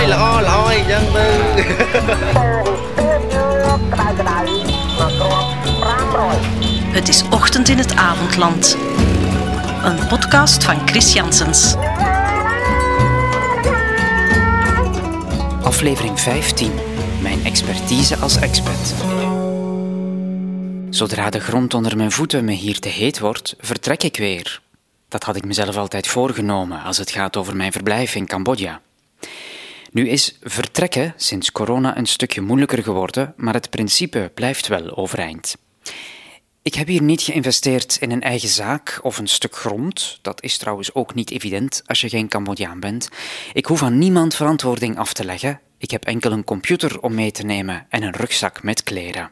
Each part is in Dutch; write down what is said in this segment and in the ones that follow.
យល្អល្អអញ្ចឹងទៅ Het is ochtend in het avondland. Een podcast van Chris Janssens. Aflevering 15. Mijn expertise als expat. Zodra de grond onder mijn voeten me hier te heet wordt, vertrek ik weer. Dat had ik mezelf altijd voorgenomen als het gaat over mijn verblijf in Cambodja. Nu is vertrekken sinds corona een stukje moeilijker geworden, maar het principe blijft wel overeind. Ik heb hier niet geïnvesteerd in een eigen zaak of een stuk grond. Dat is trouwens ook niet evident als je geen Cambodjaan bent. Ik hoef aan niemand verantwoording af te leggen. Ik heb enkel een computer om mee te nemen en een rugzak met kleren.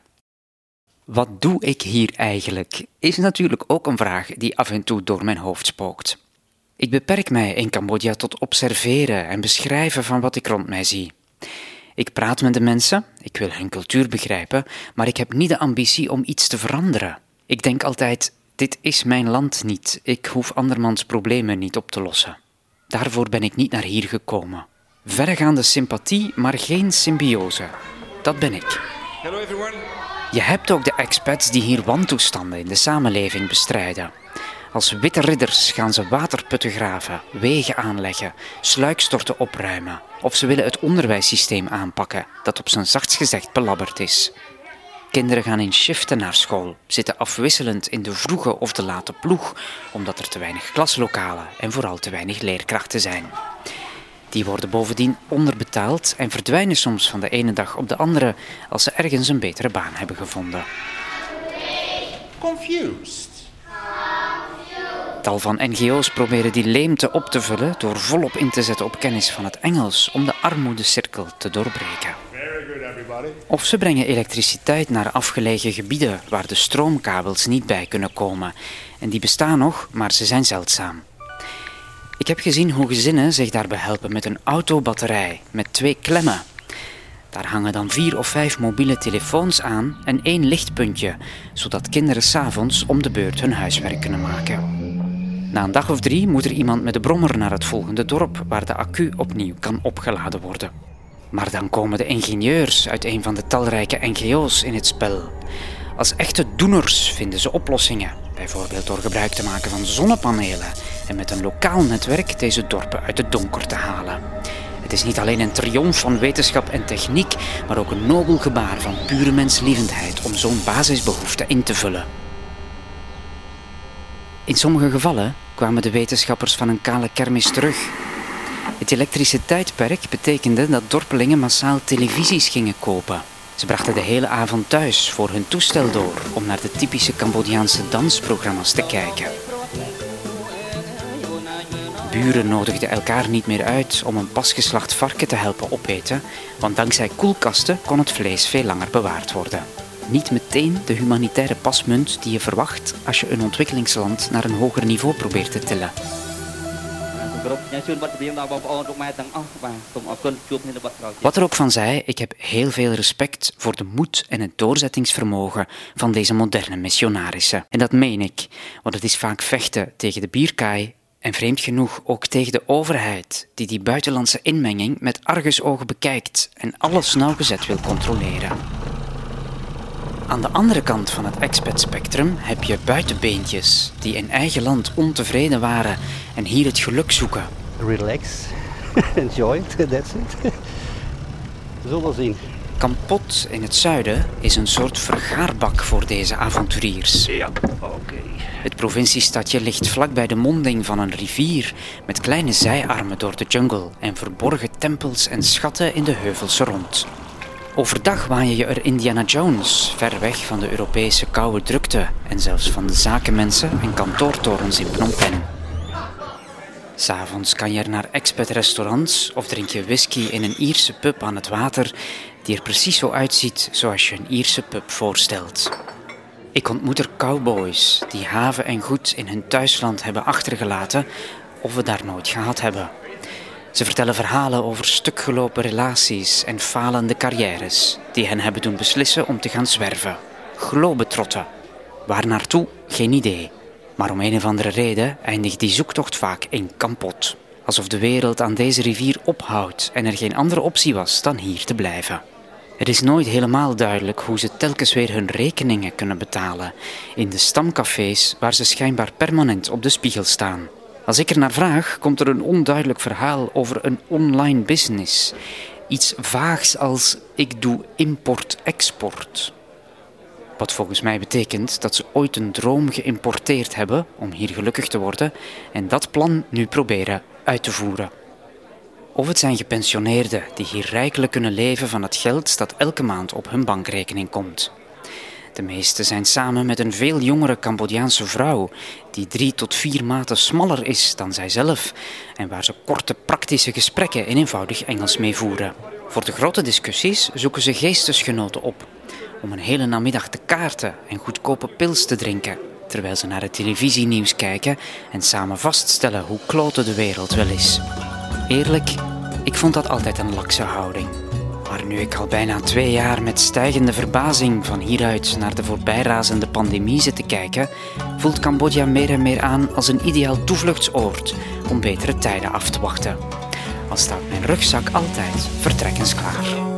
Wat doe ik hier eigenlijk? Is natuurlijk ook een vraag die af en toe door mijn hoofd spookt. Ik beperk mij in Cambodja tot observeren en beschrijven van wat ik rond mij zie. Ik praat met de mensen, ik wil hun cultuur begrijpen, maar ik heb niet de ambitie om iets te veranderen. Ik denk altijd: dit is mijn land niet, ik hoef andermans problemen niet op te lossen. Daarvoor ben ik niet naar hier gekomen. Verregaande sympathie, maar geen symbiose. Dat ben ik. Hello everyone. Je hebt ook de expats die hier wantoestanden in de samenleving bestrijden. Als witte ridders gaan ze waterputten graven, wegen aanleggen, sluikstorten opruimen. Of ze willen het onderwijssysteem aanpakken, dat op zijn zachtst gezegd belabberd is. Kinderen gaan in shiften naar school, zitten afwisselend in de vroege of de late ploeg, omdat er te weinig klaslokalen en vooral te weinig leerkrachten zijn. Die worden bovendien onderbetaald en verdwijnen soms van de ene dag op de andere als ze ergens een betere baan hebben gevonden. Confused. Tal van NGO's proberen die leemte op te vullen door volop in te zetten op kennis van het Engels om de armoedecirkel te doorbreken. Of ze brengen elektriciteit naar afgelegen gebieden waar de stroomkabels niet bij kunnen komen. En die bestaan nog, maar ze zijn zeldzaam. Ik heb gezien hoe gezinnen zich daarbij helpen met een autobatterij met twee klemmen. Daar hangen dan vier of vijf mobiele telefoons aan en één lichtpuntje, zodat kinderen s'avonds om de beurt hun huiswerk kunnen maken. Na een dag of drie moet er iemand met de brommer naar het volgende dorp, waar de accu opnieuw kan opgeladen worden. Maar dan komen de ingenieurs uit een van de talrijke NGO's in het spel. Als echte doeners vinden ze oplossingen, bijvoorbeeld door gebruik te maken van zonnepanelen en met een lokaal netwerk deze dorpen uit het donker te halen. Het is niet alleen een triomf van wetenschap en techniek, maar ook een nobel gebaar van pure menslievendheid om zo'n basisbehoefte in te vullen. In sommige gevallen kwamen de wetenschappers van een kale kermis terug. Het elektrische tijdperk betekende dat dorpelingen massaal televisies gingen kopen. Ze brachten de hele avond thuis voor hun toestel door om naar de typische Cambodjaanse dansprogramma's te kijken. Buren nodigden elkaar niet meer uit om een pasgeslacht varken te helpen opeten, want dankzij koelkasten kon het vlees veel langer bewaard worden niet meteen de humanitaire pasmunt die je verwacht als je een ontwikkelingsland naar een hoger niveau probeert te tillen. Wat er ook van zij, ik heb heel veel respect voor de moed en het doorzettingsvermogen van deze moderne missionarissen. En dat meen ik, want het is vaak vechten tegen de bierkaai en vreemd genoeg ook tegen de overheid, die die buitenlandse inmenging met argusogen bekijkt en alles nauwgezet wil controleren. Aan de andere kant van het expat-spectrum heb je buitenbeentjes die in eigen land ontevreden waren en hier het geluk zoeken. relax, enjoy, that's it. We zullen zien. Kampot in het zuiden is een soort vergaarbak voor deze avonturiers. Ja, oké. Het provinciestadje ligt vlakbij de monding van een rivier met kleine zijarmen door de jungle en verborgen tempels en schatten in de heuvels rond. Overdag waan je er Indiana Jones, ver weg van de Europese koude drukte en zelfs van de zakenmensen en kantoortorens in Phnom Penh. S'avonds kan je er naar expat-restaurants of drink je whisky in een Ierse pub aan het water die er precies zo uitziet zoals je een Ierse pub voorstelt. Ik ontmoet er cowboys die haven en goed in hun thuisland hebben achtergelaten of we daar nooit gehad hebben. Ze vertellen verhalen over stukgelopen relaties en falende carrières die hen hebben doen beslissen om te gaan zwerven. Globetrotten. Waar naartoe? Geen idee. Maar om een of andere reden eindigt die zoektocht vaak in kampot. alsof de wereld aan deze rivier ophoudt en er geen andere optie was dan hier te blijven. Het is nooit helemaal duidelijk hoe ze telkens weer hun rekeningen kunnen betalen in de stamcafés waar ze schijnbaar permanent op de spiegel staan. Als ik er naar vraag, komt er een onduidelijk verhaal over een online business. Iets vaags als ik doe import-export. Wat volgens mij betekent dat ze ooit een droom geïmporteerd hebben om hier gelukkig te worden en dat plan nu proberen uit te voeren. Of het zijn gepensioneerden die hier rijkelijk kunnen leven van het geld dat elke maand op hun bankrekening komt. De meeste zijn samen met een veel jongere Cambodjaanse vrouw, die drie tot vier maten smaller is dan zijzelf en waar ze korte praktische gesprekken in eenvoudig Engels mee voeren. Voor de grote discussies zoeken ze geestesgenoten op, om een hele namiddag te kaarten en goedkope pils te drinken, terwijl ze naar het televisienieuws kijken en samen vaststellen hoe klote de wereld wel is. Eerlijk, ik vond dat altijd een lakse houding. Maar nu ik al bijna twee jaar met stijgende verbazing van hieruit naar de voorbijrazende pandemie zit te kijken, voelt Cambodja meer en meer aan als een ideaal toevluchtsoord om betere tijden af te wachten. Al staat mijn rugzak altijd vertrekkensklaar.